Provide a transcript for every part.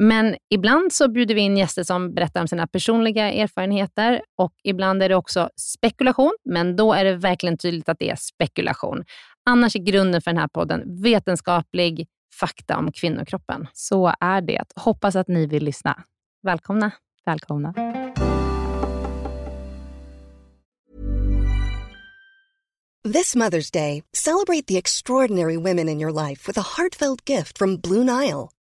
Men ibland så bjuder vi in gäster som berättar om sina personliga erfarenheter och ibland är det också spekulation, men då är det verkligen tydligt att det är spekulation. Annars är grunden för den här podden vetenskaplig fakta om kvinnokroppen. Så är det. Hoppas att ni vill lyssna. Välkomna. Välkomna. This Mother's Day, celebrate the extraordinary women in your life with a heartfelt gift from Blue Nile.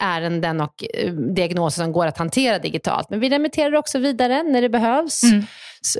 ärenden och eh, diagnoser som går att hantera digitalt. Men vi remitterar också vidare när det behövs mm.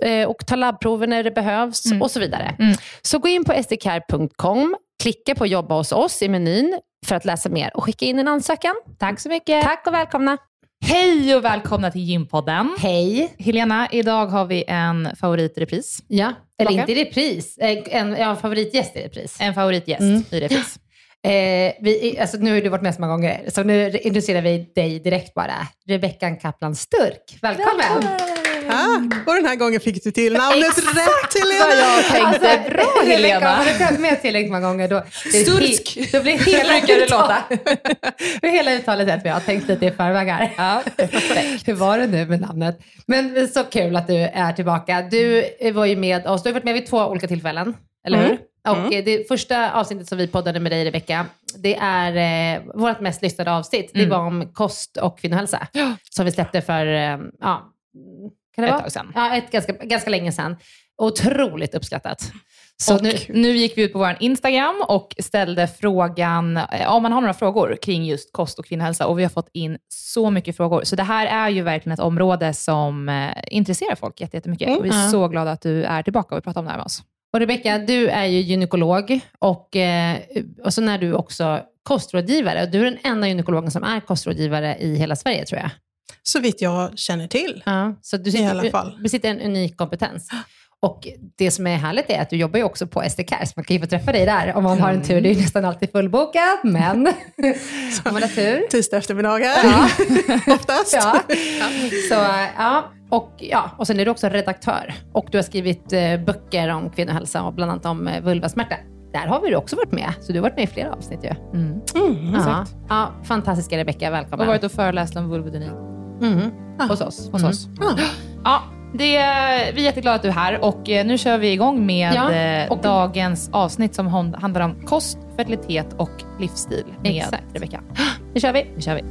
Eh, och tar labbprover när det behövs mm. och så vidare. Mm. Så gå in på sdcare.com, klicka på jobba hos oss i menyn för att läsa mer och skicka in en ansökan. Tack så mycket. Tack och välkomna. Hej och välkomna till Gympodden. Hej. Helena, idag har vi en favoritrepris. Ja, eller inte repris, en, en favoritgäst i repris. En favoritgäst mm. i repris. Eh, vi, alltså nu har du varit med så många gånger, så nu introducerar vi dig direkt bara. Rebeckan Kaplan Sturk. Välkommen! Ah, och den här gången fick du till namnet Exakt rätt Helena! vad jag tänkte. Alltså, Bra Helena! Har du med tillräckligt många gånger då, Stursk! Då blir hela uttalet, hela uttalet rätt. Jag har tänkt lite i förväg här. Ja, Hur var det nu med namnet? Men så kul att du är tillbaka. Du var ju med oss, du har varit med vid två olika tillfällen, eller hur? Mm. Och mm. det första avsnittet som vi poddade med dig Rebecka, det är eh, vårt mest lyssnade avsnitt. Mm. Det var om kost och kvinnohälsa. Ja. Som vi släppte för, eh, ja, kan det ett vara? tag sedan. Ja, ett ganska, ganska länge sedan. Otroligt uppskattat. Så nu, nu, gick vi ut på vår Instagram och ställde frågan eh, om man har några frågor kring just kost och kvinnohälsa och vi har fått in så mycket frågor. Så det här är ju verkligen ett område som eh, intresserar folk jättemycket. Mm. Och vi är så glada att du är tillbaka och vill prata om det här med oss. Och Rebecka, du är ju gynekolog och, eh, och så är du också kostrådgivare. Du är den enda gynekologen som är kostrådgivare i hela Sverige tror jag. Så vitt jag känner till. Ja, så du sitter, I alla fall. besitter en unik kompetens. Och det som är härligt är att du jobbar ju också på SDK, så man kan ju få träffa dig där om man har en tur. Det är ju nästan alltid fullbokat, men om man har tur. Tisdag eftermiddagar, ja. oftast. Ja. Så, ja. Och, ja, och sen är du också redaktör och du har skrivit eh, böcker om kvinnohälsa och bland annat om eh, vulvasmärta. Där har vi också varit med, så du har varit med i flera avsnitt ju. Mm. Mm, ja. ja, fantastiska Rebecka, välkommen. Och varit och föreläst om vulvodyni. Mm. Ah. Hos oss. Hos mm. oss. Ah. Ja, Det, vi är jätteglada att du är här och eh, nu kör vi igång med Ja, eh, och- dagens avsnitt som handlar om kost, fertilitet och livsstil med Exakt. Rebecka. Nu kör vi. Nu kör vi.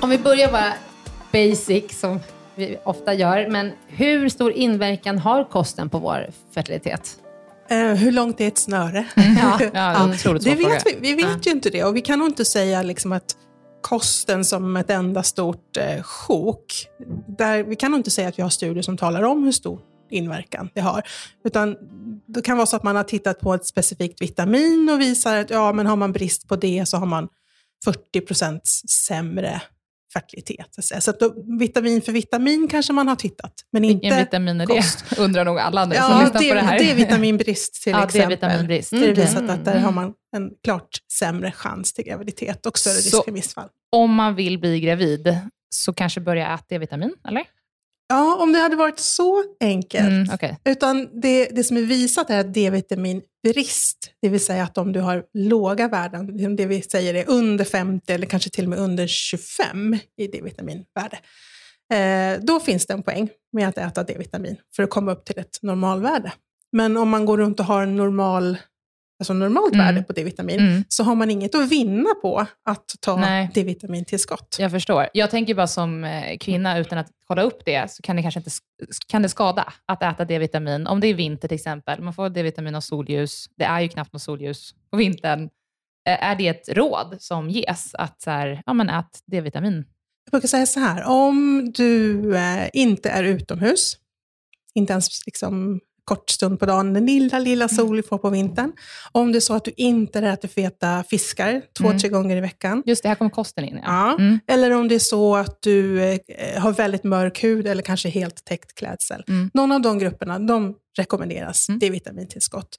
Om vi börjar bara basic, som vi ofta gör. Men hur stor inverkan har kosten på vår fertilitet? Eh, hur långt är ett snöre? Ja. Ja, det svår det vet vi, vi vet ju inte det och vi kan nog inte säga liksom att kosten som ett enda stort eh, sjok, där, vi kan nog inte säga att vi har studier som talar om hur stor inverkan det har. Utan det kan vara så att man har tittat på ett specifikt vitamin och visar att ja, men har man brist på det så har man 40% sämre fertilitet. så att då, vitamin för vitamin kanske man har tittat, men Vilken inte vitamin är kost. det? Undrar nog alla nu som Ja, lyssnar på det här. D-vitaminbrist till Ja, exempel. D-vitaminbrist. Det är Mm. visat att där har man en klart sämre chans till graviditet och större risk för missfall. Om man vill bli gravid så kanske börja äta D-vitamin, eller? Ja, om det hade varit så enkelt. Mm, okej. Utan det, det som är visat är att brist, det vill säga att om du har låga värden, det vi säger är under 50 eller kanske till och med under 25 i D-vitaminvärde, eh, då finns det en poäng med att äta D-vitamin för att komma upp till ett normalvärde. Men om man går runt och har en normal, alltså normalt Mm. värde på D-vitamin, Mm. så har man inget att vinna på att ta Nej. D-vitamintillskott. Jag förstår. Jag tänker bara som eh, kvinna, utan att kolla upp det, så kan det kanske inte kan det skada att äta D-vitamin. Om det är vinter till exempel, man får D-vitamin av solljus. Det är ju knappt något solljus på vintern. Är det ett råd som ges att så här, ja, men ät D-vitamin? Jag brukar säga så här, om du eh, inte är utomhus, inte ens liksom kort stund på dagen, den lilla, lilla sol vi får på vintern. Om det är så att du inte äter feta fiskar två, Mm. tre gånger i veckan. Just det, här kommer kosten in. Ja. Mm. Eller om det är så att du eh, har väldigt mörk hud eller kanske helt täckt klädsel. Mm. Någon av de grupperna, de rekommenderas Mm. D-vitamintillskott.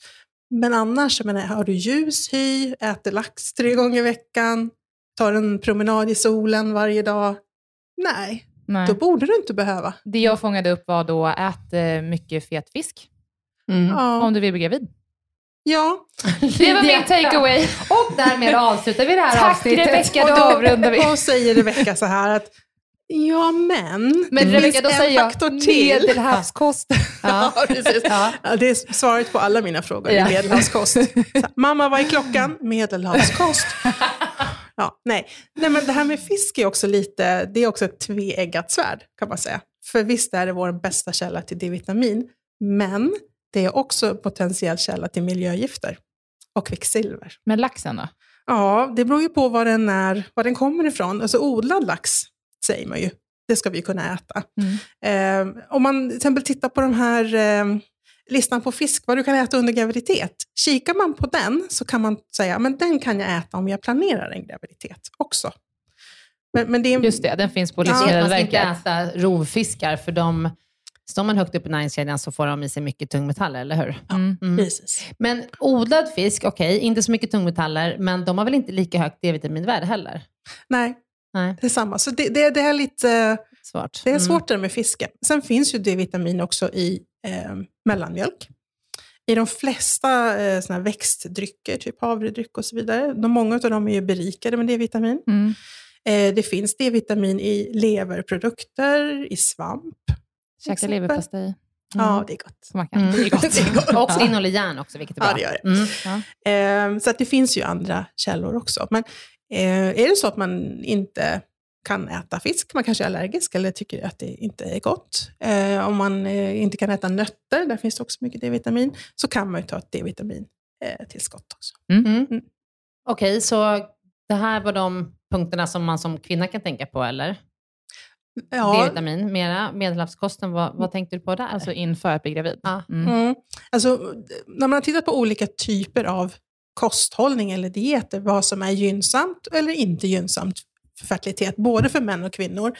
Men annars, jag menar, har du ljus hy, äter lax tre gånger i veckan, tar en promenad i solen varje dag. Nej, Nej. då borde du inte behöva. Det jag fångade upp var då, ät eh, mycket fet fisk Ja. om du vill bli gravid. ja. Det var min takeaway. Och därmed avslutar vi det här Tack avsnittet. Rebecka, Och då avrundar vi. Och säger Rebecka så här att Ja, men, Men det Rebecka, då en säger jag faktor till. medelhavskost. Ja, precis. Ja. Ja, det är svaret på alla mina frågor, Ja. ja. medelhavskost. Så, Mamma, vad är klockan? Medelhavskost. Ja, nej. nej, men det här med fisk är också lite, det är också ett tveeggat svärd kan man säga. För visst är det vår bästa källa till D-vitamin, men det är också en potentiell källa till miljögifter och kvicksilver. Men laxen då? Ja, det beror ju på var den, är, var den kommer ifrån. Alltså odlad lax säger man ju, det ska vi kunna äta. Mm. Eh, om man till exempel tittar på de här eh, listan på fisk, vad du kan äta under graviditet. Kikar man på den så kan man säga, men den kan jag äta om jag planerar en graviditet också. Men, men det är, Just det, den finns på Ja, Man ska inte Livsmedelsverket. äta rovfiskar, för de, står man högt upp i näringskedjan så får de i sig mycket tungmetaller, eller hur? Mm. Mm. Precis. Men odlad fisk, okej, inte så mycket tungmetaller, men de har väl inte lika högt D-vitaminvärde heller? Nej, Nej, det är samma. Så det, det, det är lite svårt. det är Mm. svårt där med fisken. Sen finns ju D-vitamin också i eh, mellanmjölk. I de flesta eh, såna växtdrycker, typ havredryck och så vidare. De, många av dem är ju berikade med D-vitamin. Mm. Eh, det finns D-vitamin i leverprodukter, i svamp. Käka leverpastej. Mm. Ja, det är gott. Som man kan. Mm. Det är gott. Det är gott. Och det innehåller järn också, vilket är bra. Ja, det gör det. Mm. Ja. Eh, så att det finns ju andra källor också. Men eh, är det så att man inte kan äta fisk, man kanske är allergisk eller tycker att det inte är gott. Eh, om man eh, inte kan äta nötter, där finns det också mycket D-vitamin, så kan man ju ta ett D-vitamin-tillskott också. Mm. Mm. Okej, så det här var de punkterna som man som kvinna kan tänka på, eller? Ja, D-vitamin, mera. Medelhavskosten, vad, vad tänkte du på där? Alltså inför att bli gravid. Ja. Mm. mm. alltså, när man har tittat på olika typer av kosthållning eller dieter, vad som är gynnsamt eller inte gynnsamt för fertilitet, både för män och kvinnor.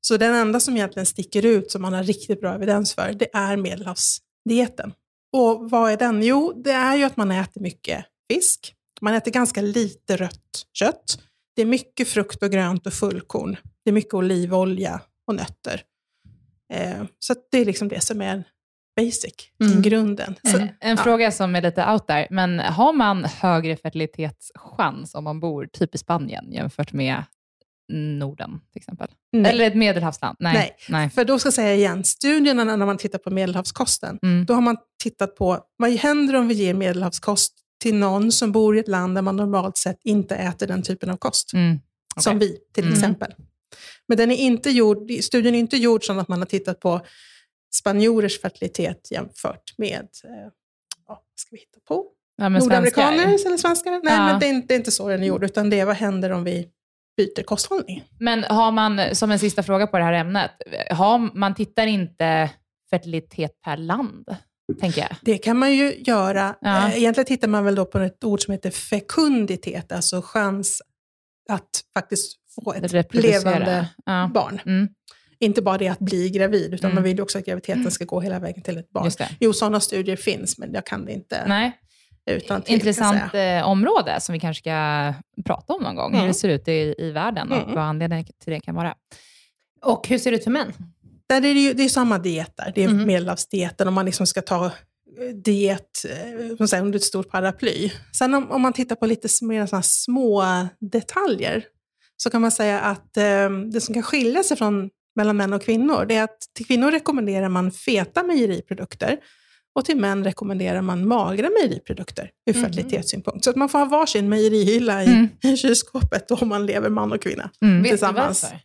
Så den enda som egentligen sticker ut, som man har riktigt bra evidens för, det är medelhavsdieten. Och vad är den? Jo, det är ju att man äter mycket fisk. Man äter ganska lite rött kött. Det är mycket frukt och grönt och fullkorn. Det är mycket olivolja och nötter. Eh, så det är liksom det som är basic, Mm. grunden. Så, En, en ja. fråga som är lite out there, men har man högre fertilitetschans om man bor typ i Spanien jämfört med Norden till exempel? Nej. Eller ett medelhavsland? Nej. Nej. Nej. För då ska jag säga igen, studierna när man tittar på medelhavskosten, Mm. då har man tittat på vad händer om vi ger medelhavskost till någon som bor i ett land där man normalt sett inte äter den typen av kost. Mm. Som vi till Mm. exempel. Men den är inte gjord, studien är inte gjord så att man har tittat på spanjorers fertilitet jämfört med, eh, ja, vad ska vi hitta på? Ja. Nordamerikaner eller svenskar? Nej, Ja. men det är, inte, det är inte så den är gjord, utan det är vad händer om vi byter kosthållning. Men har man, som en sista fråga på det här ämnet, har, man tittar inte fertilitet per land, tänker jag? Det kan man ju göra. Ja. Eh, Egentligen tittar man väl då på ett ord som heter fekunditet, alltså chans att faktiskt få ett levande Ja. barn. Mm, Inte bara det att bli gravid, utan Mm. man vill ju också att graviditeten ska gå hela vägen till ett barn. Jo, sådana studier finns, men jag kan det inte Nej. utan till. Intressant eh, område som vi kanske ska prata om någon gång, hur Mm. det ser ut i, i världen och Mm. vad anledningen till det kan vara. Och hur ser det ut för män? Där är det, ju, det är samma diet där. Det är Mhm. medelhavsdieten om man liksom ska ta eh, diet eh, under ett stort paraply. Sen om, om man tittar på lite mer små detaljer så kan man säga att eh, det som kan skilja sig från mellan män och kvinnor det är att till kvinnor rekommenderar man feta mejeriprodukter och till män rekommenderar man magra mejeriprodukter ur Mhm. fertilitetssynpunkt. Så att man får ha varsin mejerihylla i, Mm. i kylskåpet om man lever man och kvinna. Mm. Vet du Tillsammans. varför?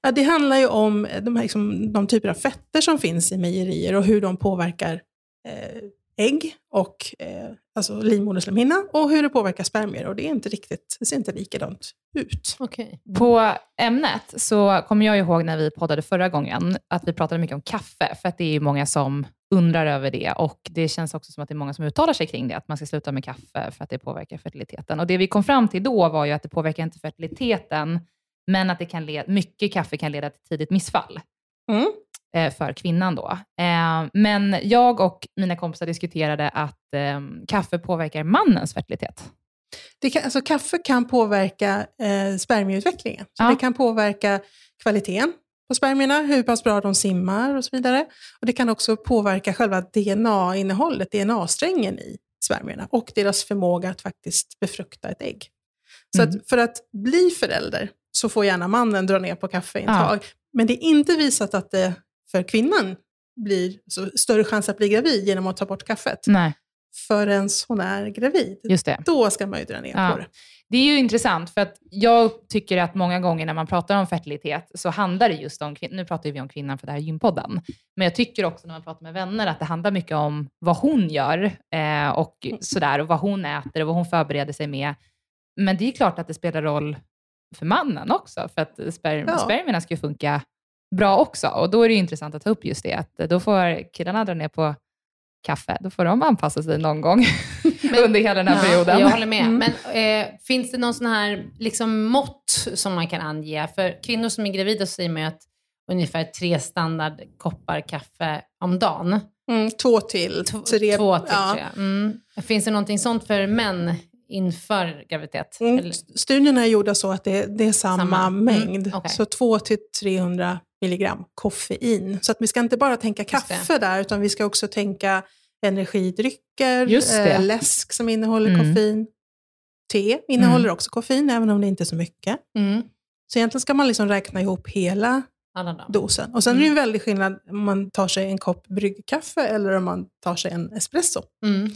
Ja, det handlar ju om eh, de, här, liksom, de typer av fetter som finns i mejerier och hur de påverkar eh, ägg och eh, alltså livmoderslemhinna och hur det påverkar spermier. Och det, är inte riktigt, det ser inte likadant ut. Okay. På ämnet så kommer jag ihåg när vi poddade förra gången, att vi pratade mycket om kaffe, för att det är ju många som undrar över det och det känns också som att det är många som uttalar sig kring det, att man ska sluta med kaffe för att det påverkar fertiliteten. Och det vi kom fram till då var ju att det påverkar inte fertiliteten, men att det kan leda, mycket kaffe kan leda till tidigt missfall Mm. eh, för kvinnan då. Eh, men jag och mina kompisar diskuterade att eh, kaffe påverkar mannens fertilitet. Det kan, alltså, kaffe kan påverka eh, spermieutvecklingen. Så Ja. Det kan påverka kvaliteten på spermierna, hur pass bra de simmar och så vidare. Och Det kan också påverka själva DNA-innehållet, DNA-strängen i spermierna och deras förmåga att faktiskt befrukta ett ägg. Så Mm. att för att bli förälder så får gärna mannen dra ner på kaffeintag. Ja. Men det är inte visat att det för kvinnan blir så större chans att bli gravid genom att ta bort kaffet Nej, förrän hon är gravid. just det. Då ska man ju dra ner Ja. på det. Det är ju intressant, för att jag tycker att många gånger när man pratar om fertilitet så handlar det just om kvinnan. Nu pratar vi om kvinnan för det här är gympodden. Men jag tycker också när man pratar med vänner att det handlar mycket om vad hon gör eh, och sådär, och vad hon äter och vad hon förbereder sig med. Men det är klart att det spelar roll för mannen också, för att sperm- Ja. spermierna ska ju funka bra också. Och då är det ju intressant att ta upp just det, att då får killarna dra ner på kaffe. Då får de anpassa sig någon gång under hela den här perioden. Jag håller med. Mm. Men eh, finns det någon sån här liksom, mått som man kan ange? För kvinnor som är gravida så säger man ju att ungefär tre standard koppar kaffe om dagen. Mm, två till Två, tre. två till ja. tre. Mm. Finns det någonting sånt för män inför graviditet? Mm, studierna är gjorda så att det, det är samma, Samma. Mm, mängd. okej. Så 2 till 300 milligram koffein. Så att vi ska inte bara tänka kaffe där, utan vi ska också tänka energidrycker, eh, läsk som innehåller Mm. koffein. Te innehåller också koffein, även om det inte är så mycket. Mm. Så egentligen ska man liksom räkna ihop hela dosen. Och sen är det en väldig skillnad om man tar sig en kopp bryggkaffe eller om man tar sig en espresso. Mm.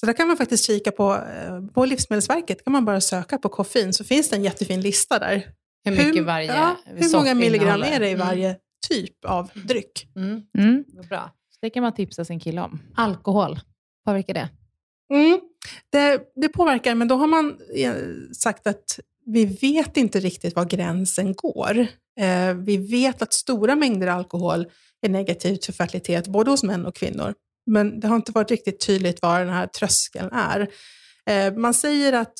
Så där kan man faktiskt kika på, eh, på Livsmedelsverket, kan man bara söka på koffein, så finns det en jättefin lista där. Hur mycket varje ja, Hur många milligram är det i Mm. varje typ av dryck? Mm. Mm. Bra. Så det kan man tipsa sin kille om. Alkohol, påverkar det? Mm. Det, det påverkar, men då har man eh, sagt att vi vet inte riktigt var gränsen går. Eh, vi vet att stora mängder alkohol är negativt för fertilitet, både hos män och kvinnor. Men det har inte varit riktigt tydligt var den här tröskeln är. Eh, man säger att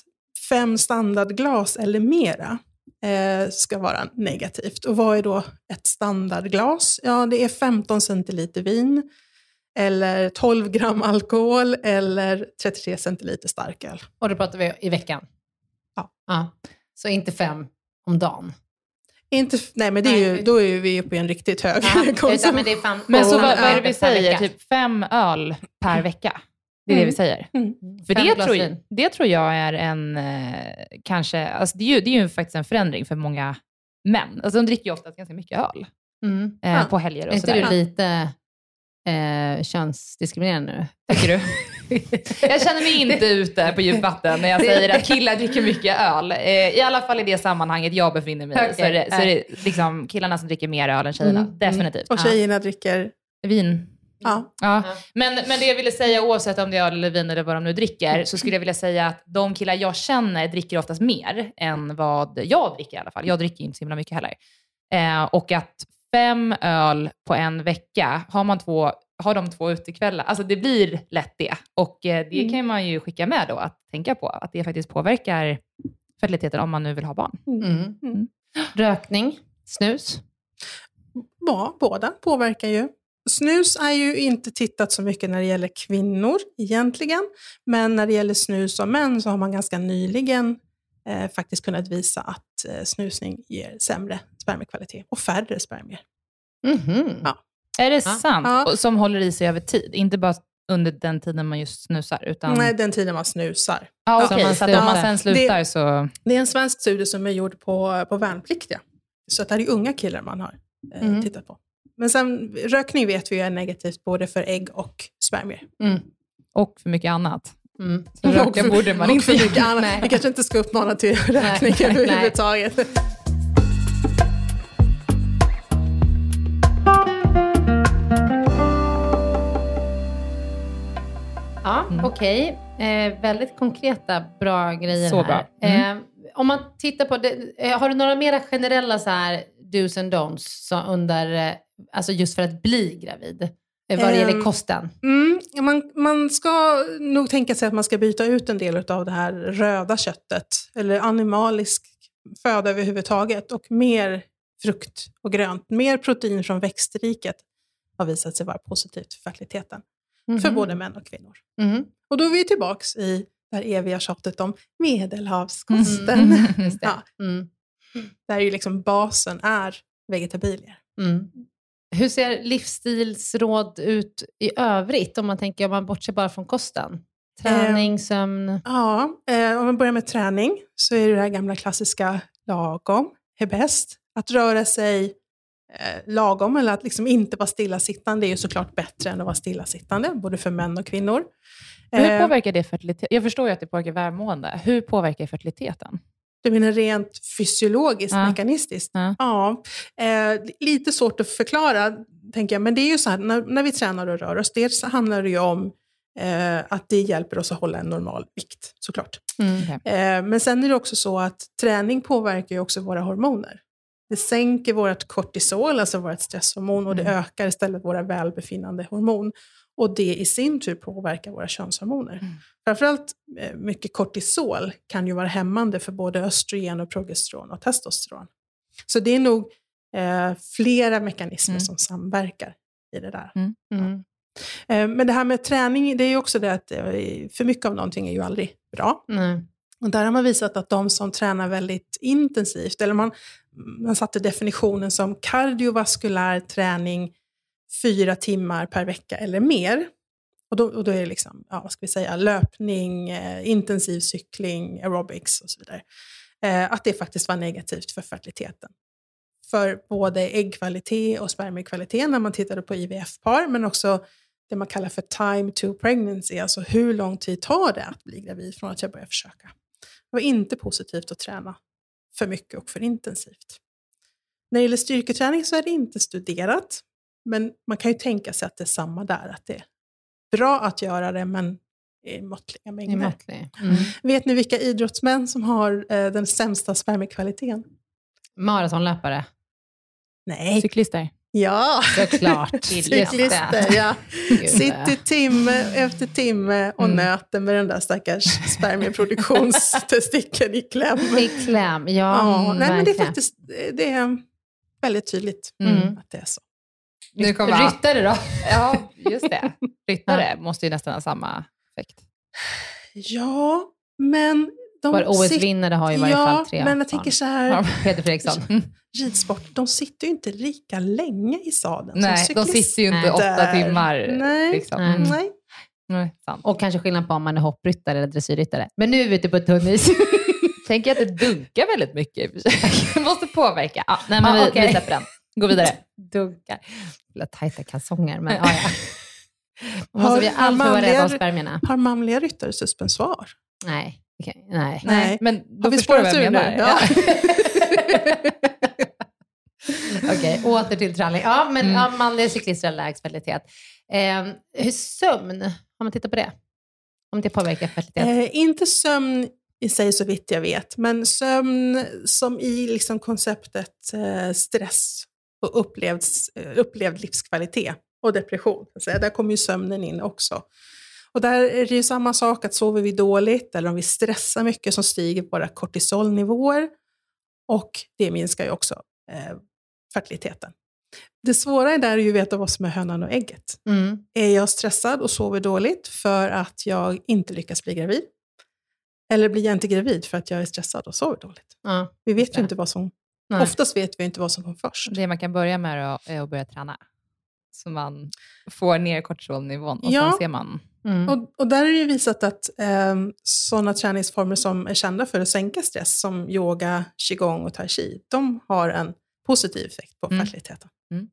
fem standardglas eller mera eh, ska vara negativt. Och vad är då ett standardglas? Ja, det är 15 centiliter vin, eller 12 gram alkohol, eller 33 centiliter starköl. Och då pratar vi i veckan? Ja. ja. Så inte fem om dagen? Inte, nej, men det är ju, då är vi uppe i en riktigt hög Ja, konsumtion. men det är fan Men så vad, vad är det vi säger? Typ fem öl per vecka? Det är det Mm. vi säger. Mm. För Fem det tror, vin. det tror jag är en, eh, kanske, alltså det, är ju, det är ju faktiskt en förändring för många män. Alltså de dricker ju oftast ganska mycket öl Mm. eh, Ja. på helger Är och inte sådär. du lite eh, könsdiskriminerande nu? Tycker du? jag känner mig inte ute på djupt vatten när jag säger att killar dricker mycket öl. Eh, I alla fall i det sammanhanget jag befinner mig i. Så är det, så är det liksom killarna som dricker mer öl än tjejerna. Mm, mm. Definitivt. Och tjejerna dricker, Vin. ja. Ja. Ja. Men, men det jag ville säga, oavsett om det är öl eller vin eller vad de nu dricker, så skulle jag vilja säga att de killar jag känner dricker oftast mer än vad jag dricker i alla fall. Jag dricker inte så himla mycket heller. Eh, och att fem öl på en vecka, har man två har de två utekvällar, alltså det blir lätt det. Och eh, det Mm. kan man ju skicka med då, att tänka på, att det faktiskt påverkar fertiliteten om man nu vill ha barn. Mm. Mm. Rökning, snus. Ja, båda påverkar ju. Snus är ju inte tittat så mycket när det gäller kvinnor egentligen, men när det gäller snus och män så har man ganska nyligen eh, faktiskt kunnat visa att eh, snusning ger sämre spermiekvalitet och färre spermier. Mhm. Ja. Är det Ja. sant? Ja. Och Som håller i sig över tid, inte bara under den tiden man just snusar, utan... Nej, den tiden man snusar. Ja, Så okej, man så att om man sen slutar så... Det är en svensk studie som är gjord på, på värnpliktiga. Så att det här är unga killar man har eh, Mm. tittat på. Men sen, rökning vet vi ju är negativt både för ägg och spermier. Mm. Och för mycket annat. Mm. Så röka borde man inte för mycket göra. Vi kanske inte ska uppmana till rökning nej, nej. överhuvudtaget. Mm. okej. Eh, väldigt konkreta, bra grejer Så här. bra. Mm. Eh, om man tittar på, det, eh, har du några mera generella så här dos and don'ts så under, eh, alltså just för att bli gravid? Eh, vad det gäller Ehm, kosten? Mm, man, man ska nog tänka sig att man ska byta ut en del av det här röda köttet, eller animalisk föda överhuvudtaget, och mer frukt och grönt. Mer protein från växtriket har visat sig vara positivt för fertiliteten, för Mhm. både män och kvinnor. Mhm. Och då är vi tillbaka i det här eviga tjatet om medelhavskosten. Mm. Ja, Mm. där ju liksom basen är vegetabilier. Mm. Hur ser livsstilsråd ut i övrigt? Om man tänker om man bortser bara från kosten. Träning, sömn. Ja, eh, om man börjar med träning så är det det här gamla klassiska lagom är bäst. Att röra sig eh, lagom eller att liksom inte vara stillasittande är ju såklart bättre än att vara stillasittande, både för män och kvinnor. Hur Eh, påverkar det fertilitet? Jag förstår ju att det påverkar välmående. Hur påverkar fertiliteten? Du menar rent fysiologiskt, Ja. mekanistiskt? Ja. Ja. Eh, lite svårt att förklara, tänker jag. Men det är ju så här, när, när vi tränar och rör oss, dels handlar det ju om eh, att det hjälper oss att hålla en normal vikt, såklart. Mm. Eh, men sen är det också så att träning påverkar ju också våra hormoner. Det sänker vårt kortisol, alltså vårt stresshormon, och det Mm. ökar istället våra välbefinnande hormon. Och det i sin tur påverkar våra könshormoner. Mm. Framförallt eh, mycket kortisol kan ju vara hämmande för både östrogen, och progesteron och testosteron. Så det är nog eh, flera mekanismer Mm. som samverkar i det där. Mm. Eh, men det här med träning, det är ju också det att eh, för mycket av någonting är ju aldrig bra. Nej. Och där har man visat att de som tränar väldigt intensivt, eller man, man satte definitionen som kardiovaskulär träning fyra timmar per vecka eller mer. Och då, och då är det liksom, ja, vad ska vi säga, löpning, eh, intensiv cykling, aerobics och så vidare. Eh, att det faktiskt var negativt för fertiliteten. För både äggkvalitet och spermiekvalitet när man tittade på IVF-par, men också det man kallar för time to pregnancy, alltså hur lång tid tar det att bli gravid från att jag börjar försöka. Det var inte positivt att träna för mycket och för intensivt. När det gäller styrketräning så är det inte studerat, men man kan ju tänka sig att det är samma där, att det är bra att göra det, men i måttliga I mängder. måttlig. Mm. Vet ni vilka idrottsmän som har eh, den sämsta spermiekvaliteten? Maratonlöpare. Nej. Cyklister? Ja, Såklart. cyklister. Ja. Sitter timme efter timme och Mm. nöter med den där stackars spermieproduktionstestikeln i kläm. I kläm, ja. Ja, nej, men det är faktiskt det är väldigt tydligt Mm. att det är så. Nu kommer Ryttare då? Ja, just det. Ryttare måste ju nästan ha samma effekt. Ja, men de sit- OS-vinnare har ju i varje ja, fall tre men jag barn. tänker så här, Ja, Peter Fredriksson. Ridsport, de sitter ju inte lika länge i sadeln Nej, de sitter ju inte åtta timmar. Nej. Liksom. Nej. Mm. Nej. Nej, sant. Och kanske skillnad på om man är hoppryttare eller dressyrryttare. Men nu är vi ute på tunn is. Tänker att det dunkar väldigt mycket. Det måste påverka. Ja, nej, men Ja, vi, okej. vi släpper den. Gå vidare. Dunkar. Jävla tajta kalsonger, men ja, ja. Har- måste vi har allt för att vara rädda om spermierna. Har manliga ryttare suspensoar? Nej. Okej, nej. Nej. Men då vi förstår du vad spårat jag menar. Ja. Okej, åter till träning. Ja, men Mm. ja, manliga cyklister har lägst fertilitet. Eh, hur sömn, har man tittat på det? Om det påverkar fertilitet? Eh, inte sömn i sig så vitt jag vet, men sömn som i liksom konceptet eh, stress och upplevd, eh, upplevd livskvalitet och depression. Så där kommer ju sömnen in också. Och där är det ju samma sak, att sover vi dåligt eller om vi stressar mycket så stiger våra kortisolnivåer och det minskar ju också eh, fertiliteten. Det svåra är där ju att veta vad som är hönan och ägget. Mm. Är jag stressad och sover dåligt för att jag inte lyckas bli gravid? Eller blir jag inte gravid för att jag är stressad och sover dåligt? Ja, Vi vet ju inte vad som... nej. Oftast vet vi inte vad som kom först. Det man kan börja med är att börja träna. Så man får ner kortisolnivån och Ja. sen ser man. Mm. Och, och där är det visat att eh, sådana träningsformer som är kända för att sänka stress, som yoga, qigong och tai chi, de har en positiv effekt på Mm. fertiliteten. Mm.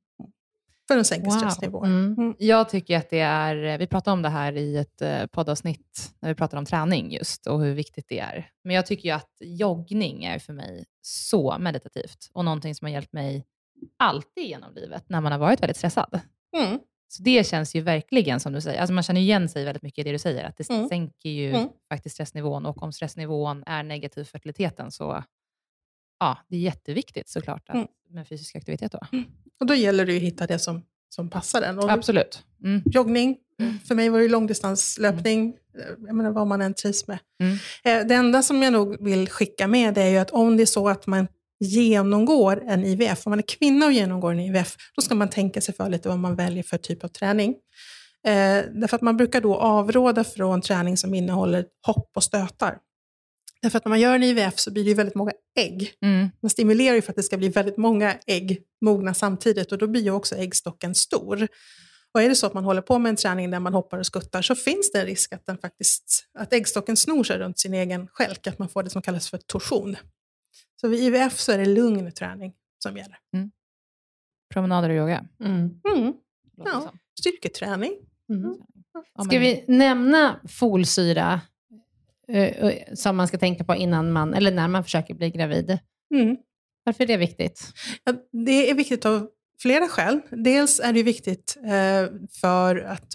För de sänker Wow. stressnivåer. Mm. Jag tycker att det är, vi pratade om det här i ett eh, poddavsnitt när vi pratade om träning just och hur viktigt det är. Men jag tycker ju att joggning är för mig så meditativt och någonting som har hjälpt mig alltid genom livet när man har varit väldigt stressad. Mm. Så det känns ju verkligen som du säger, alltså man känner igen sig väldigt mycket i det du säger, att det Mm. sänker ju Mm. faktiskt stressnivån och om stressnivån är negativ för fertiliteten så ja, det är jätteviktigt såklart att, Mm. med fysisk aktivitet då. Och då gäller det ju att hitta det som, som passar den. Och Absolut. Mm. joggning. För mig var det långdistanslöpning, jag menar vad man än trivs med. Mm. Eh, Det enda som jag nog vill skicka med det är ju att om det är så att man genomgår en IVF, om man är kvinna och genomgår en IVF, då ska man tänka sig för lite vad man väljer för typ av träning. Eh, därför att man brukar då avråda från träning som innehåller hopp och stötar. Därför att när man gör en IVF så blir det väldigt många ägg. Mm. Man stimulerar ju för att det ska bli väldigt många ägg mogna samtidigt och då blir ju också äggstocken stor. Och är det så att man håller på med en träning där man hoppar och skuttar så finns det en risk att, den faktiskt, att äggstocken snor sig runt sin egen stjälk, att man får det som kallas för torsion. Så vid IVF så är det lugn träning som gäller. Promenader och yoga. Mm. Mm. Ja. Styrketräning. Mm. Ja, Ska vi nämna folsyra eh, eh, som man ska tänka på innan man, eller när man försöker bli gravid? Mm. Varför är det viktigt? Ja, det är viktigt av flera skäl. Dels är det viktigt eh, för att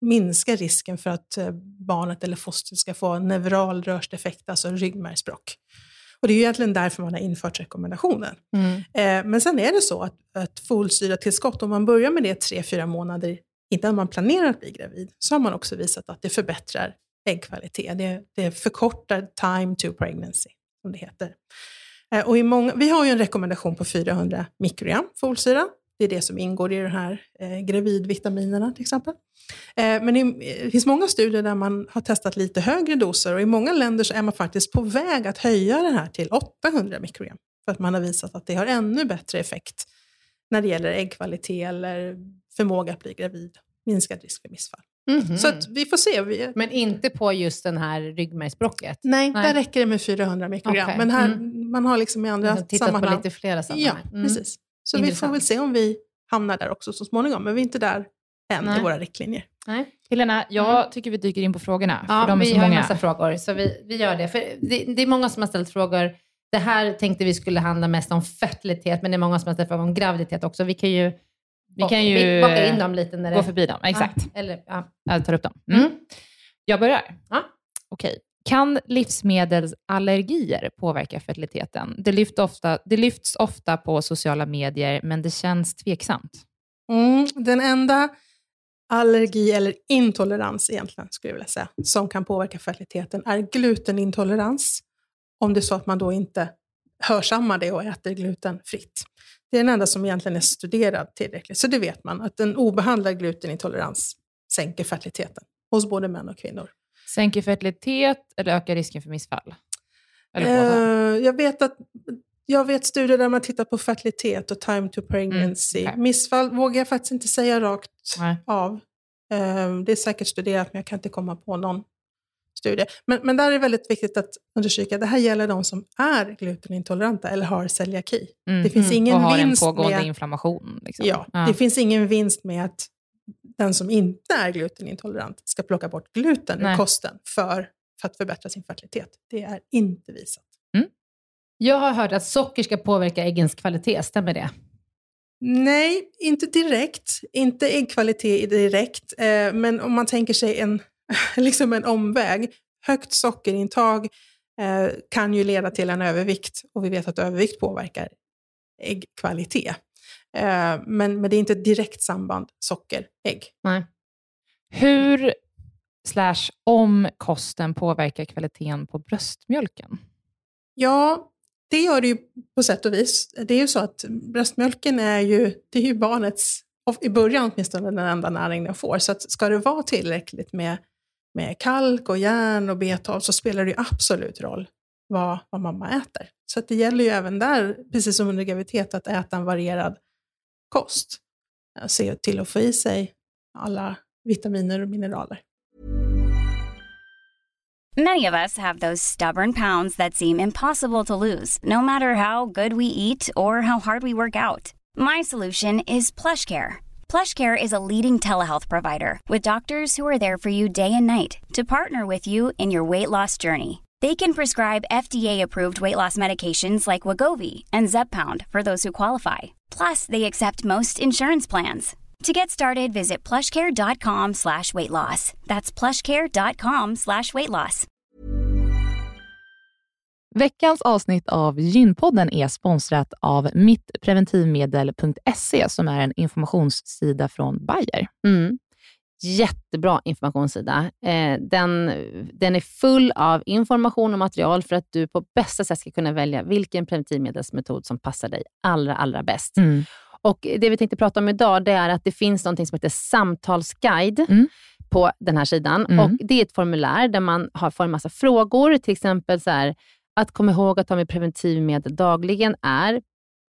minska risken för att barnet eller fostret ska få neural rörsdefekt, alltså ryggmärgsbråck. Och det är ju egentligen därför man har infört rekommendationen. Mm. Eh, men sen är det så att, att folsyratillskott, om man börjar med det tre, fyra månader innan man planerar att bli gravid, så har man också visat att det förbättrar äggkvalitet. Det, det förkortar time to pregnancy, som det heter. Eh, och många, vi har ju en rekommendation på 400 mikrogram folsyra. Det är det som ingår i de här eh, gravidvitaminerna till exempel. Eh, men det, det finns många studier där man har testat lite högre doser och i många länder så är man faktiskt på väg att höja det här till 800 mikrogram. För att man har visat att det har ännu bättre effekt när det gäller äggkvalitet eller förmåga att bli gravid. Minskad risk för missfall. Mhm. Så att vi får se. Vi, Men inte på just den här ryggmärgsbråcket? nej, Nej. där räcker det med 400 mikrogram. Okej. Men här, Mm. man har liksom i andra har tittat på sammanhang... lite flera Ja, sammanhang. Mm. precis. Så vi får Intressant. väl se om vi hamnar där också så småningom. Men vi är inte där än Nej. i våra riktlinjer. Nej. Helena, jag tycker vi dyker in på frågorna. för Ja, de är vi så har en många. massa frågor, så vi, vi gör det. För det, det är många som har ställt frågor. Det här tänkte vi skulle handla mest om fertilitet, men det är många som har ställt frågor om graviditet också. Vi kan ju, Vi kan ju vi bakar in dem lite när det... gå förbi dem. Exakt. Ja, eller, ja. Jag tar upp dem. Mm. Mm. Jag börjar. Ja. Okej. Kan livsmedelsallergier påverka fertiliteten? Det, lyft ofta, det lyfts ofta på sociala medier, men det känns tveksamt. Mm, den enda allergi eller intolerans egentligen, skulle jag vilja säga, som kan påverka fertiliteten är glutenintolerans. Om det är så att man då inte hörsammar det och äter glutenfritt. Det är den enda som egentligen är studerad tillräckligt, så det vet man, att en obehandlad glutenintolerans sänker fertiliteten hos både män och kvinnor. Sänker fertilitet eller ökar risken för missfall? Eh, jag, vet att, jag vet studier där man tittar på fertilitet och time to pregnancy. Mm, okej. Missfall vågar jag faktiskt inte säga rakt Nej. av. Eh, det är säkert studerat, men jag kan inte komma på någon studie. Men, men där är det väldigt viktigt att understryka att det här gäller de som är glutenintoleranta eller har celiaki. Mm. Det finns ingen och har vinst en pågående med- inflammation. Liksom. Ja, det finns ingen vinst med att den som inte är glutenintolerant ska plocka bort gluten Nej. ur kosten för, för att förbättra sin fertilitet. Det är inte visat. Jag har hört att socker ska påverka äggens kvalitet, stämmer det? Nej, inte direkt. Inte äggkvalitet direkt. Eh, men om man tänker sig en, liksom en omväg. Högt sockerintag eh, kan ju leda till en övervikt och vi vet att övervikt påverkar äggkvalitet. Eh, men, men det är inte ett direkt samband socker-ägg. Nej. Hur slash om kosten påverkar kvaliteten på bröstmjölken? Ja, det gör det ju på sätt och vis. Det är ju så att bröstmjölken är ju, det är ju barnets, i början åtminstone, den enda näring den får. Så att ska det vara tillräckligt med, med kalk och järn och B12 så spelar det ju absolut roll vad, vad mamma äter. Så att det gäller ju även där, precis som under graviditet, att äta en varierad kost. Se till att få i sig alla vitaminer och mineraler. Many of us have those stubborn pounds that seem impossible to lose, no matter how good we eat or how hard we work out. My solution is PlushCare. PlushCare is a leading telehealth provider with doctors who are there for you day and night to partner with you in your weight loss journey. They can prescribe FDA-approved weight loss medications like Wagovi and Zepbound for those who qualify. Plus, they accept most insurance plans. To get started, visit plushcare.com slash weight loss. That's plushcare.com slash weight loss. Veckans avsnitt av Gynpodden är sponsrat av mittpreventivmedel.se som är en informationssida från Bayer. Mm. Jättebra informationssida. Eh, den, den är full av information och material för att du på bästa sätt ska kunna välja vilken preventivmedelsmetod som passar dig allra, allra bäst. Och Det vi tänkte prata om idag det är att det finns något som heter samtalsguide Mm. på den här sidan. Mm. Och Det är ett formulär där man har, får en massa frågor. Till exempel så här, att komma ihåg att ta med preventivmedel dagligen är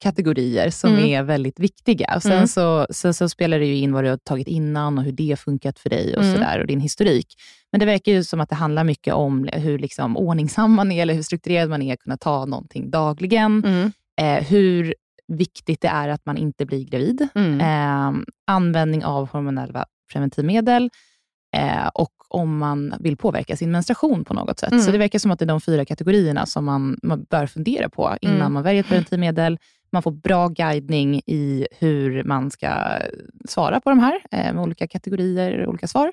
kategorier som Mm. är väldigt viktiga. Och sen, Mm. så, sen så spelar det ju in vad du har tagit innan och hur det har funkat för dig och, Mm. sådär, och din historik. Men det verkar ju som att det handlar mycket om hur liksom ordningsam man är, eller hur strukturerad man är, att kunna ta någonting dagligen. Mm. Eh, hur viktigt det är att man inte blir gravid. Mm. Eh, användning av hormonella preventivmedel eh, och om man vill påverka sin menstruation på något sätt. Mm. Så det verkar som att det är de fyra kategorierna som man, man bör fundera på innan Mm. man väljer ett preventivmedel. Man får bra guidning i hur man ska svara på de här, eh, med olika kategorier och olika svar.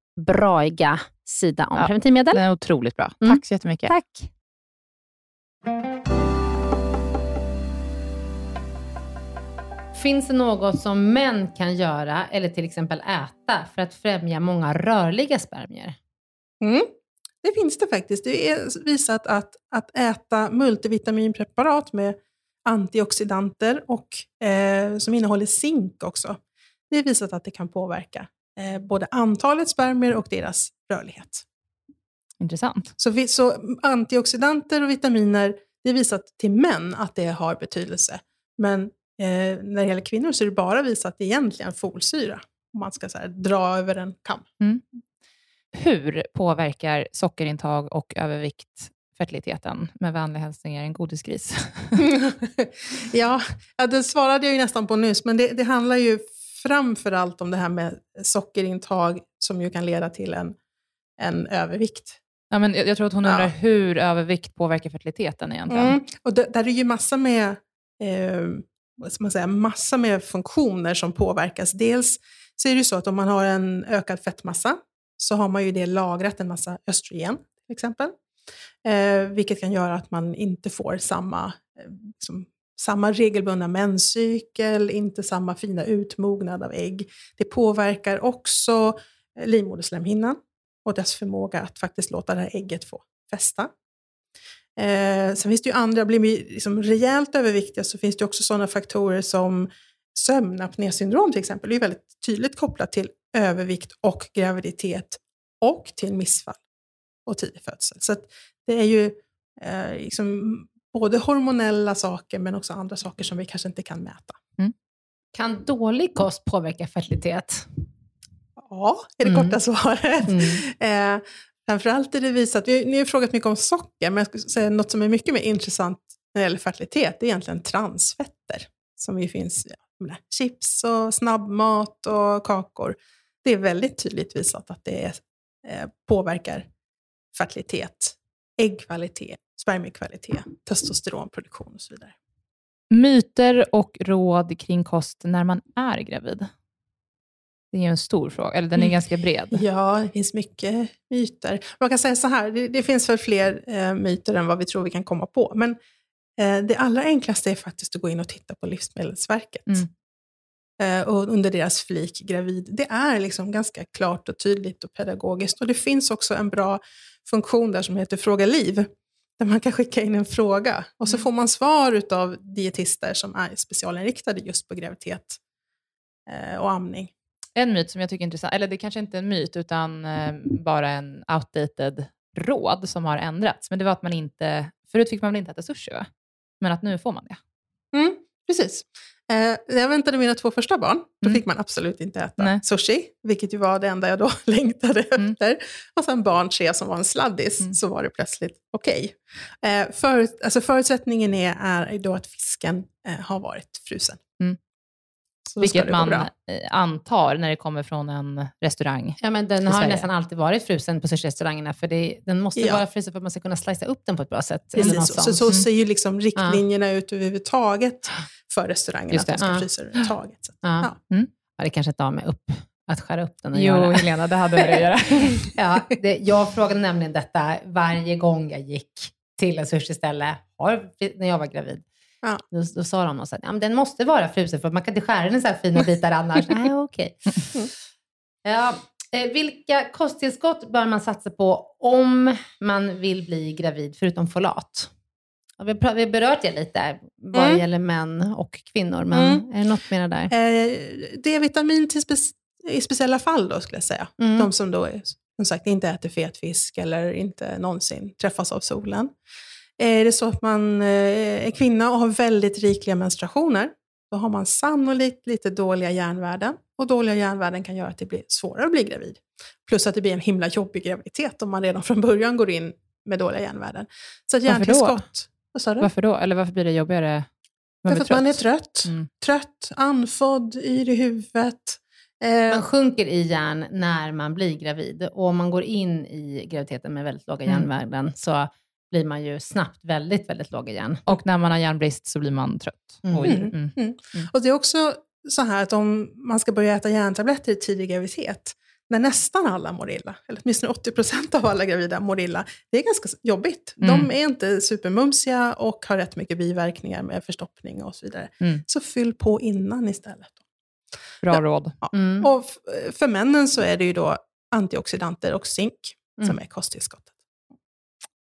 braiga sida om Ja. preventivmedel. Den är otroligt bra. Mm. Tack så jättemycket. Tack. Finns det något som män kan göra eller till exempel äta för att främja många rörliga spermier? Mm. Det finns det faktiskt. Det är visat att, att äta multivitaminpreparat med antioxidanter och eh, som innehåller zink också. Det är visat att det kan påverka både antalet spermier och deras rörlighet. Intressant. Så, vi, så antioxidanter och vitaminer, det är visat till män att det har betydelse. Men eh, när det gäller kvinnor så är det bara visat egentligen folsyra. Om man ska så här, dra över en kam. Hur påverkar sockerintag och övervikt fertiliteten? Med vänliga hälsningar, en godisgris. ja, det svarade jag ju nästan på nyss, men det, det handlar ju framför allt om det här med sockerintag som ju kan leda till en, en övervikt. Ja, men jag, jag tror att hon undrar Ja. hur övervikt påverkar fertiliteten egentligen. Mm. Och det, där är ju massa med, eh, vad man säga, massa med funktioner som påverkas. Dels så är det ju så att om man har en ökad fettmassa så har man ju det lagrat en massa östrogen till exempel. Eh, vilket kan göra att man inte får samma, eh, liksom, samma regelbundna menscykel, inte samma fina utmognad av ägg. Det påverkar också eh, livmoderslemhinnan och dess förmåga att faktiskt låta det här ägget få fästa. Eh, sen finns det ju andra, blir vi liksom rejält överviktiga så finns det också sådana faktorer som sömnapnésyndrom till exempel. Det är ju väldigt tydligt kopplat till övervikt och graviditet och till missfall och tidig födsel. Så att det är ju eh, liksom både hormonella saker men också andra saker som vi kanske inte kan mäta. Kan dålig kost påverka fertilitet? Ja, är det Mm. korta svaret. Mm. Eh, framförallt är det visat, vi, ni har frågat mycket om socker, men jag skulle säga något som är mycket mer intressant när det gäller fertilitet, det är egentligen transfetter. Som ju finns i ja, chips och snabbmat och kakor. Det är väldigt tydligt visat att det är, eh, påverkar fertilitet, äggkvalitet, spermiekvalitet, testosteronproduktion och så vidare. Myter och råd kring kost när man är gravid? Det är ju en stor fråga, eller den är Mm. ganska bred. Ja, det finns mycket myter. Man kan säga så här, det, det finns väl fler eh, myter än vad vi tror vi kan komma på. Men eh, det allra enklaste är faktiskt att gå in och titta på Livsmedelsverket. Mm. Eh, och under deras flik gravid. Det är liksom ganska klart och tydligt och pedagogiskt. Och det finns också en bra funktion där som heter Fråga Liv. Där man kan skicka in en fråga och så får man svar av dietister som är specialinriktade just på graviditet eh, och amning. En myt som jag tycker är intressant, eller det kanske inte är en myt, utan eh, bara en outdated råd som har ändrats. Men det var att man inte, förut fick man väl inte äta sushi, va? Men att nu får man det. Mm, precis. Eh, när jag väntade mina två första barn, då Mm. fick man absolut inte äta Nej. sushi, vilket ju var det enda jag då längtade Mm. efter. Och sen barn tre som var en sladdis, Mm. så var det plötsligt okej. Eh, för, alltså förutsättningen är, är då att fisken eh, har varit frusen. Mm. Så Vilket man eh, antar när det kommer från en restaurang. Ja, men den har Sverige. nästan alltid varit frusen på sushi-restaurangerna, för det, den måste Ja. vara frusen för att man ska kunna slicea upp den på ett bra sätt. Precis, så, sånt. så Mm. ser ju liksom riktlinjerna ut överhuvudtaget för restaurangerna, att de det. ska Ja. frysa överhuvudtaget. Så. Ja. Ja. Ja, det kanske inte har med upp, att skära upp den att Jo, göra. Helena, det hade det att göra. Ja, det, jag frågade nämligen detta varje gång jag gick till en sushiställe när jag var gravid. Ja. Då, då sa de något ja, men den måste vara frusen för man kan inte skära den i så här fina bitar annars. Nej, okej. Ja, eh, vilka kosttillskott bör man satsa på om man vill bli gravid, förutom folat? Vi, har berört det lite vad Mm. gäller män och kvinnor, men Mm. är det något mer där? Eh, D-vitamin spe- i speciella fall då skulle jag säga. Mm. De som då är, som sagt inte äter fet fisk eller inte någonsin träffas av solen. Är det så att man eh, är kvinna och har väldigt rikliga menstruationer, då har man sannolikt lite dåliga järnvärden. Och dåliga järnvärden kan göra att det blir svårare att bli gravid. Plus att det blir en himla jobbig graviditet om man redan från början går in med dåliga järnvärden. Så att järntillskott... Vad sa du? Varför då? Eller varför blir det jobbigare? Man Därför att man är trött. Mm. Trött, andfådd, yr i huvudet. Eh, Man sjunker i järn när man blir gravid. Och om man går in i graviditeten med väldigt låga Mm. järnvärden så blir man ju snabbt väldigt, väldigt låga järn. Och när man har järnbrist så blir man trött. Mm. och yr. Mm. Mm. Och det är också så här att om man ska börja äta järntabletter i tidig graviditet, när nästan alla mår illa, eller åtminstone 80% av alla gravida mår illa, det är ganska jobbigt. Mm. De är inte supermumsiga och har rätt mycket biverkningar med förstoppning och så vidare. Mm. Så fyll på innan istället. Bra Ja. råd. Mm. Och f- för männen så är det ju då antioxidanter och zink som Mm. är kosttillskottet.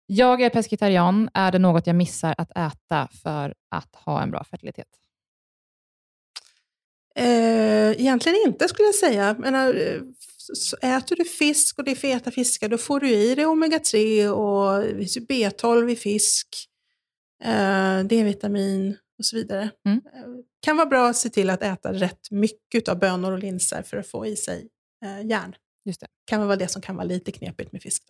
Jag är pescetarian. Är det något jag missar att äta för att ha en bra fertilitet? Eh, egentligen inte skulle jag säga. Eh, så äter du fisk och det är feta fiskar, då får du i dig omega-3 och det finns ju B12 i fisk, eh, D-vitamin och så vidare. Mm. Eh, kan vara bra att se till att äta rätt mycket av bönor och linser för att få i sig eh, järn. Just det. kan vara det som kan vara lite knepigt med fisk.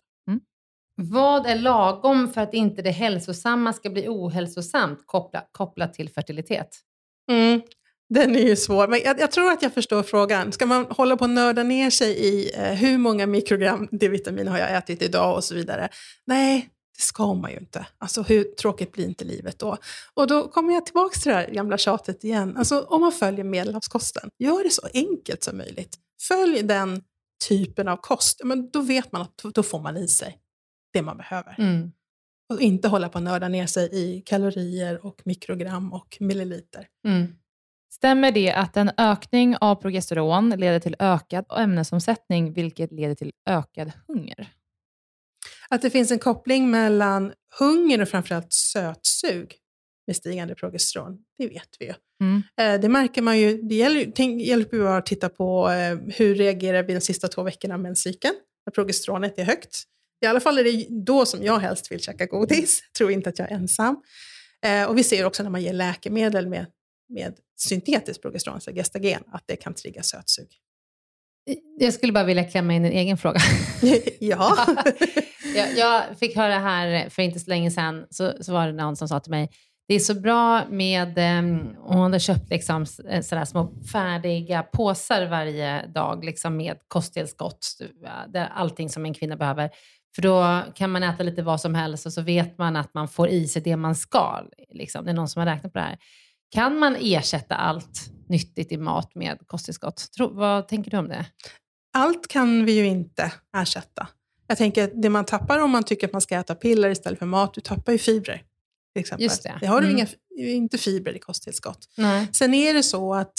Vad är lagom för att inte det hälsosamma ska bli ohälsosamt kopplat, kopplat till fertilitet? Mm. Den är ju svår, men jag, jag, tror att jag förstår frågan. Ska man hålla på och nörda ner sig i eh, hur många mikrogram D-vitamin har jag ätit idag och så vidare? Nej, det ska man ju inte. Alltså hur tråkigt blir inte livet då? Och då kommer jag tillbaka till det här gamla tjatet igen. Alltså om man följer medelhavskosten, gör det så enkelt som möjligt. Följ den typen av kost, men då vet man att då får man i sig det man behöver. Mm. Och inte hålla på och nörda ner sig i kalorier och mikrogram och milliliter. Mm. Stämmer det att en ökning av progesteron leder till ökad ämnesomsättning, vilket leder till ökad hunger? Att det finns en koppling mellan hunger och framförallt sötsug med stigande progesteron, det vet vi ju. Mm. Eh, det märker man ju, det gäller, tänk, hjälper ju att titta på eh, hur reagerar vi de sista två veckorna av menscykeln, när progesteronet är högt. I alla fall är det då som jag helst vill käka godis, tror inte att jag är ensam. Eh, och vi ser också när man ger läkemedel med, med syntetiskt progesteron, alltså gestagen, att det kan trigga sötsug. Jag skulle bara vilja klämma in en egen fråga. ja. jag, jag, fick höra här för inte så länge sedan, så, så var det någon som sa till mig, det är så bra med, um, hon hade köpt liksom sådär små färdiga påsar varje dag liksom med kosttillskott, allting som en kvinna behöver. För då kan man äta lite vad som helst och så vet man att man får i sig det man ska. Liksom. Det är någon som har räknat på det här. Kan man ersätta allt nyttigt i mat med kosttillskott? Vad tänker du om det? Allt kan vi ju inte ersätta. Jag tänker att det man tappar om man tycker att man ska äta piller istället för mat, du tappar ju fibrer. Till exempel. Just det. det har du Mm. inga, inte fibrer i kosttillskott. Nej. Sen är det så att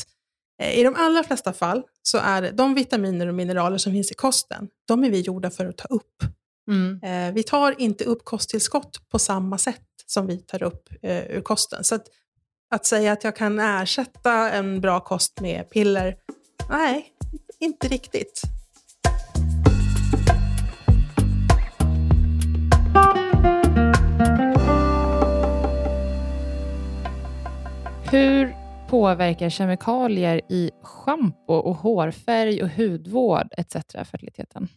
eh, i de allra flesta fall så är de vitaminer och mineraler som finns i kosten, de är vi gjorda för att ta upp. Mm. Eh, vi tar inte upp kosttillskott på samma sätt som vi tar upp eh, ur kosten. Så att, att säga att jag kan ersätta en bra kost med piller, nej, inte riktigt. Hur påverkar kemikalier i schampo och hårfärg och hudvård etc. fertiliteten?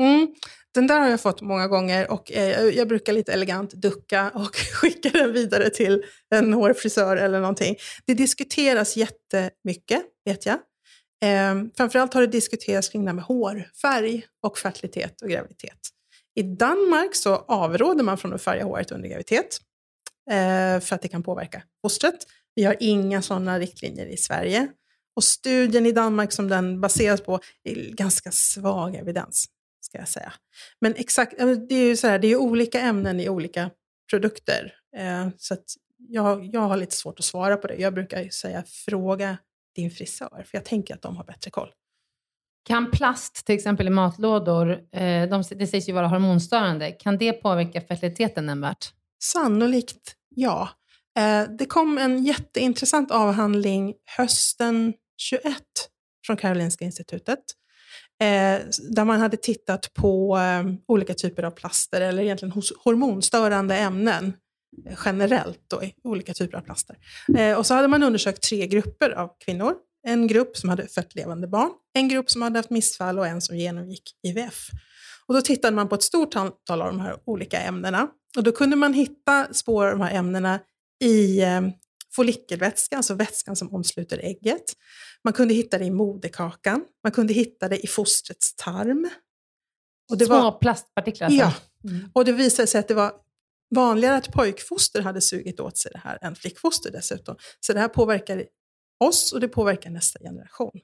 Mm. Den där har jag fått många gånger och eh, jag brukar lite elegant ducka och skicka den vidare till en hårfrisör eller någonting. Det diskuteras jättemycket, vet jag. Eh, framförallt har det diskuterats kring det här med hårfärg och fertilitet och graviditet. I Danmark så avråder man från att färga håret under graviditet eh, för att det kan påverka fostret. Vi har inga sådana riktlinjer i Sverige. Och studien i Danmark som den baseras på är ganska svag evidens ska jag säga. Men exakt, det är ju så här, det är olika ämnen i olika produkter. Eh, så jag, jag har lite svårt att svara på det. Jag brukar säga fråga din frisör, för jag tänker att de har bättre koll. Kan plast, till exempel i matlådor, eh, de, det sägs ju vara hormonstörande, kan det påverka fertiliteten nämnvärt? Sannolikt ja. Eh, det kom en jätteintressant avhandling hösten 21 från Karolinska institutet eh, där man hade tittat på eh, olika typer av plaster eller egentligen hos, hormonstörande ämnen eh, generellt då, i olika typer av plaster. Eh, och så hade man undersökt tre grupper av kvinnor. En grupp som hade fött levande barn, en grupp som hade haft missfall och en som genomgick IVF. Och då tittade man på ett stort antal av de här olika ämnena. Och då kunde man hitta spår av de här ämnena i eh, eh, follikelvätska, alltså vätskan som omsluter ägget. Man kunde hitta det i moderkakan, man kunde hitta det i fostrets tarm. Och det Små var, plastpartiklar? alltså? ja, Mm. och det visade sig att det var vanligare att pojkfoster hade sugit åt sig det här än flickfoster dessutom. Så det här påverkar oss och det påverkar nästa generation.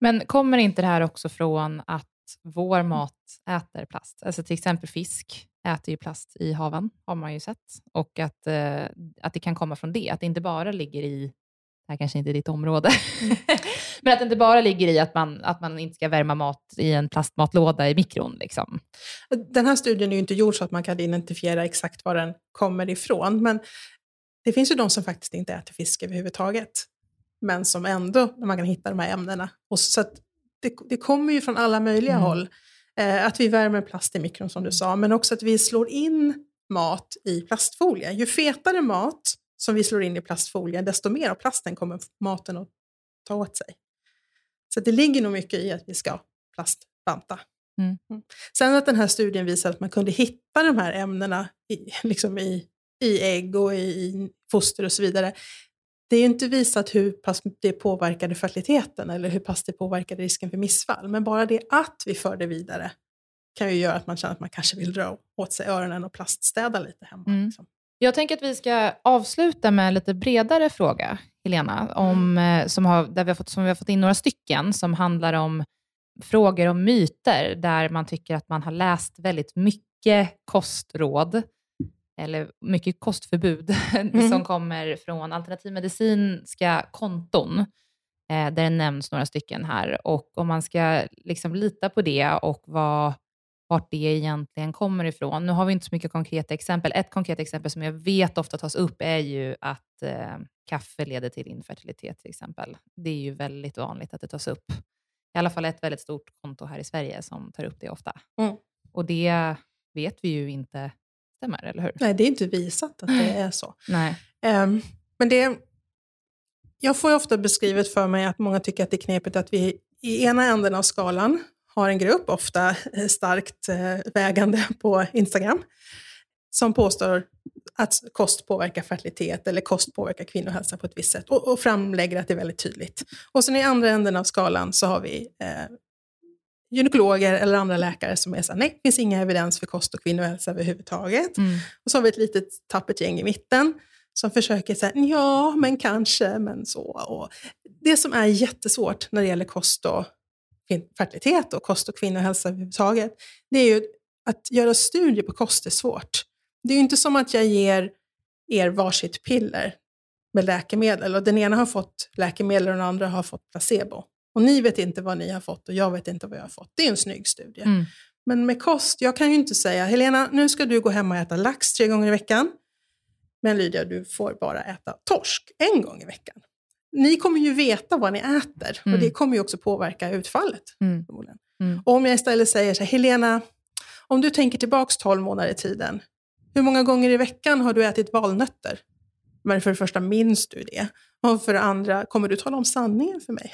Men kommer inte det här också från att vår mat äter plast? Alltså till exempel fisk äter ju plast i haven, har man ju sett. Och att, eh, att det kan komma från det, att det inte bara ligger i, det här kanske inte är ditt område, men att det inte bara ligger i att man, att man inte ska värma mat i en plastmatlåda i mikron. Liksom. Den här studien är ju inte gjord så att man kan identifiera exakt var den kommer ifrån, men det finns ju de som faktiskt inte äter fisk överhuvudtaget, men som ändå, man kan hitta de här ämnena. Och så det, det kommer ju från alla möjliga Mm. håll. Eh, att vi värmer plast i mikron som du sa, men också att vi slår in mat i plastfolie. Ju fetare mat som vi slår in i plastfolie, desto mer av plasten kommer maten att ta åt sig. Så det ligger nog mycket i att vi ska plastbanta. Mm. Sen att den här studien visar att man kunde hitta de här ämnena i, liksom i, i ägg och i, i foster och så vidare. Det är inte visat hur pass det påverkade fertiliteten eller hur pass det påverkade risken för missfall. Men bara det att vi för det vidare kan ju göra att man känner att man kanske vill dra åt sig öronen och plaststäda lite hemma. Mm. Liksom. Jag tänker att vi ska avsluta med en lite bredare fråga, Helena, om, eh, som, har, där vi har fått, som vi har fått in några stycken, som handlar om frågor om myter, där man tycker att man har läst väldigt mycket kostråd, eller mycket kostförbud, som kommer från alternativmedicinska konton, eh, där det nämns några stycken här. Och om man ska liksom lita på det och vad, vart det egentligen kommer ifrån. Nu har vi inte så mycket konkreta exempel. Ett konkret exempel som jag vet ofta tas upp är ju att eh, kaffe leder till infertilitet till exempel. Det är ju väldigt vanligt att det tas upp. I alla fall ett väldigt stort konto här i Sverige som tar upp det ofta. Mm. Och det vet vi ju inte stämmer, eller hur? Nej, det är inte visat att det är så. Nej. Ehm, men det, jag får ju ofta beskrivet för mig att många tycker att det är knepigt att vi i ena änden av skalan har en grupp, ofta eh, starkt eh, vägande på Instagram, som påstår att kost påverkar fertilitet eller kost påverkar kvinnohälsa på ett visst sätt och, och framlägger att det är väldigt tydligt. Och sen i andra änden av skalan så har vi eh, gynekologer eller andra läkare som är så här, nej, det finns inga evidens för kost och kvinnohälsa överhuvudtaget. Mm. Och så har vi ett litet tappert gäng i mitten som försöker säga ja, men kanske, men så. Och det som är jättesvårt när det gäller kost och fertilitet och kost och kvinnohälsa överhuvudtaget, det är ju att göra studier på kost är svårt. Det är ju inte som att jag ger er varsitt piller med läkemedel och den ena har fått läkemedel och den andra har fått placebo. Och ni vet inte vad ni har fått och jag vet inte vad jag har fått. Det är en snygg studie. Mm. Men med kost, jag kan ju inte säga, Helena, nu ska du gå hem och äta lax tre gånger i veckan. Men Lydia, du får bara äta torsk en gång i veckan. Ni kommer ju veta vad ni äter Mm. och det kommer ju också påverka utfallet. Mm. Mm. Och om jag istället säger så här, Helena, om du tänker tillbaks 12 månader i tiden, hur många gånger i veckan har du ätit valnötter? Men för det första, minns du det? Och för det andra, kommer du tala om sanningen för mig?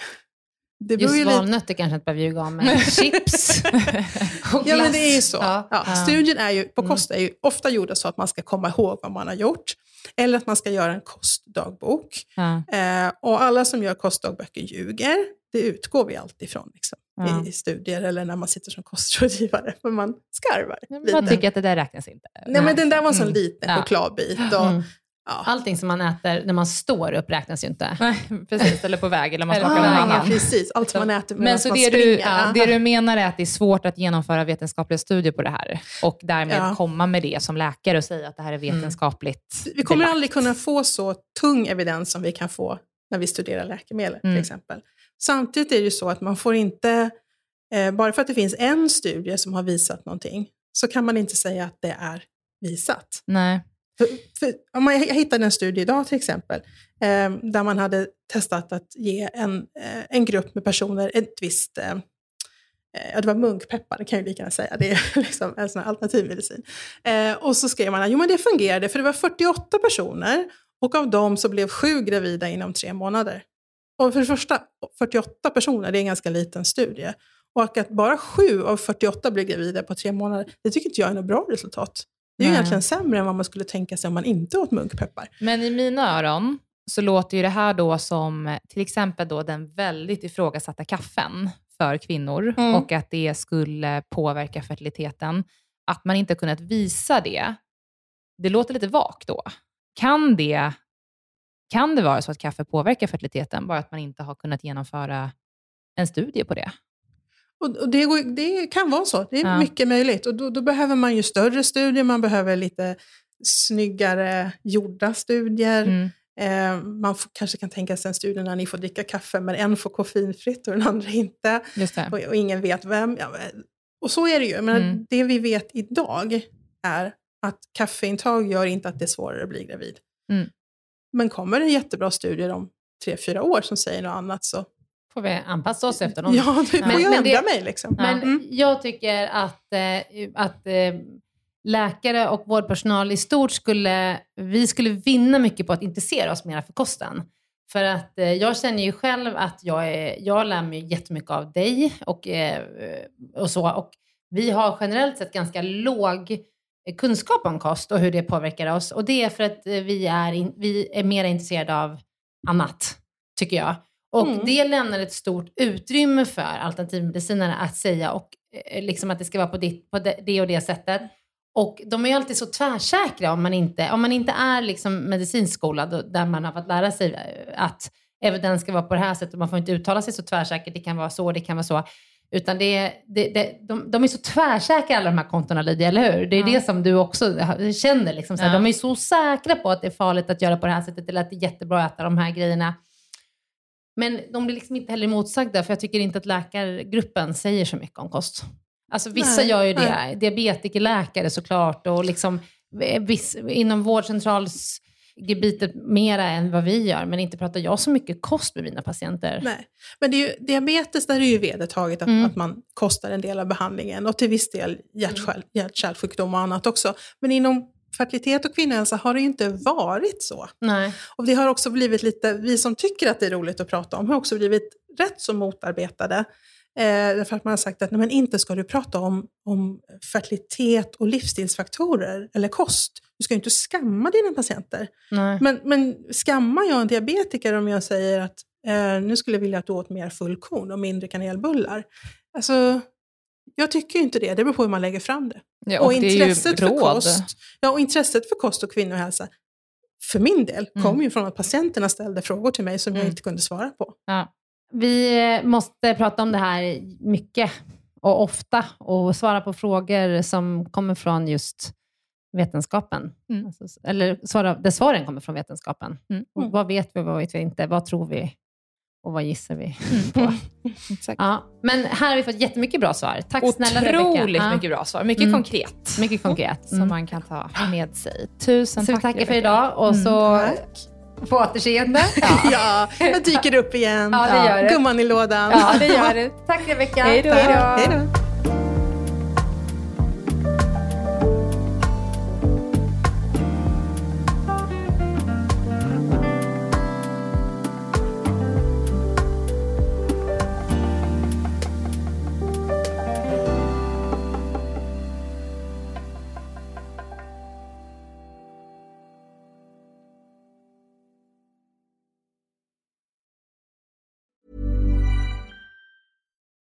Det beror Just ju lite- valnötter kanske inte behöver ljuga om, men chips och Ja, men glass. det är ju så. Ja. Ja, Ja. Studien är ju, på Mm. kost är ju ofta gjorda så att man ska komma ihåg vad man har gjort. Eller att man ska göra en kostdagbok. Ja. Eh, och alla som gör kostdagböcker ljuger. Det utgår vi alltid ifrån liksom, i, i studier eller när man sitter som kostrådgivare. För man skarvar lite. Jag tycker att det där räknas inte. Nej, men den där var en sån Mm. liten chokladbit. Och, Mm. Ja. Allting som man äter när man står upp räknas ju inte. Nej, precis. Eller på väg, eller man ska åka. Ah, precis, allt man äter Men så man det springer. du, Ja. det du menar är att det är svårt att genomföra vetenskapliga studier på det här och därmed Ja. komma med det som läkare och säga att det här är vetenskapligt Vi kommer belagt. aldrig kunna få så tung evidens som vi kan få när vi studerar läkemedel Mm. till exempel. Samtidigt är det ju så att man får inte, eh, bara för att det finns en studie som har visat någonting, så kan man inte säga att det är visat. Nej. För, för, om man, jag hittade en studie idag till exempel, eh, där man hade testat att ge en, eh, en grupp med personer ett visst, eh, eh ja det var munkpeppar, det kan jag ju lika gärna säga, det är liksom en sån här alternativmedicin. Eh, och så skrev man att jo, men det fungerade, för det var 48 personer och av dem så blev sju gravida inom tre månader. Och för det första, 48 personer, det är en ganska liten studie. Och att bara sju av 48 blev gravida på tre månader, det tycker inte jag är något bra resultat. Det är ju egentligen sämre än vad man skulle tänka sig om man inte åt munkpeppar. Men i mina öron så låter ju det här då som eh, till exempel då den väldigt ifrågasatta kaffen för kvinnor Mm. och att det skulle påverka fertiliteten. Att man inte kunnat visa det, det låter lite vagt då. Kan det, kan det vara så att kaffe påverkar fertiliteten, bara att man inte har kunnat genomföra en studie på det? Och, det, det kan vara så, det är Ja. mycket möjligt. Och då, då behöver man ju större studier, man behöver lite snyggare gjorda studier. Mm. Eh, man får, kanske kan tänka sig en studie när ni får dricka kaffe, men en får koffeinfritt och den andra inte. Just det. Och, och ingen vet vem. Ja, och så är det ju. Men Mm. det vi vet idag är att kaffeintag gör inte att det är svårare att bli gravid. Mm. Men kommer det jättebra studier om tre, fyra år som säger något annat så får vi anpassa oss efter dem. ja, då får Men- jag men ändra det- mig. Liksom. Men Mm. jag tycker att, eh, att eh, läkare och vårdpersonal i stort skulle, vi skulle vinna mycket på att intressera oss mer för kosten. För att eh, jag känner ju själv att jag, är, jag lär mig jättemycket av dig och, och så. Och vi har generellt sett ganska låg kunskap om kost och hur det påverkar oss. Och det är för att vi är, vi är mer intresserade av annat, tycker jag. Och Mm. det lämnar ett stort utrymme för alternativmedicinerna att säga och eh, liksom att det ska vara på, ditt, på det, och det sättet. Och de är ju alltid så tvärsäkra om man inte, om man inte är liksom medicinskolad där man har fått lära sig eh, att evidens ska vara på det här sättet och man får inte uttala sig så tvärsäkert. Det kan vara så, det kan vara så. Utan det, det, det, de, de är så tvärsäkra alla de här kontona Lydia, eller hur? Det är Ja. det som du också känner. Liksom, så här, Ja. De är så säkra på att det är farligt att göra på det här sättet eller att det är jättebra att äta de här grejerna. Men de blir liksom inte heller motsagda, för jag tycker inte att läkargruppen säger så mycket om kost. Alltså vissa Nej, gör ju det, nej. diabetikerläkare såklart, och liksom eh, viss, inom vårdcentralsgebitet mera än vad vi gör, men inte pratar jag så mycket kost med mina patienter. Nej. Men det är ju, diabetes, där är ju vedertaget att, Mm. att man kostar en del av behandlingen och till viss del hjärt- hjärt-kärlsjukdom och annat också. Men inom fertilitet och kvinnohälsa har det ju inte varit så. Nej. Och det har också blivit lite, vi som tycker att det är roligt att prata om, har också blivit rätt så motarbetade. Eh, därför att man har sagt att nej, men inte ska du prata om, om fertilitet och livsstilsfaktorer eller kost. Du ska ju inte skamma dina patienter. Nej. Men, men skammar jag en diabetiker om jag säger att eh, nu skulle jag vilja att du åt mer fullkorn och mindre kanelbullar? Alltså, jag tycker inte det. Det beror på hur man lägger fram det. Ja, och, och det intresset för råd. kost, ja, och intresset för kost och kvinnohälsa, för min del, Mm. kom ju från att patienterna ställde frågor till mig som jag Mm. inte kunde svara på. Ja. Vi eh, måste prata om det här mycket och ofta och svara på frågor som kommer från just vetenskapen. Mm. Alltså, eller svara, där svaren kommer från vetenskapen. Mm. Och vad vet vi, vad vet vi inte? Vad tror vi? Och vad gissar vi Mm. på? Exakt. Ja, men här har vi fått jättemycket bra svar. Tack snälla Rebecka. Otroligt Ja, mycket bra svar. Mycket Mm. konkret. mycket konkret. Som Mm. man kan ta med sig. Tusen Så vi tack tackar för idag och Mm. så Tack. på återseende. Ja, jag dyker upp igen. Ja, det gör det. Gumman i lådan. Ja, det gör det. Tack Rebecka. Hej då.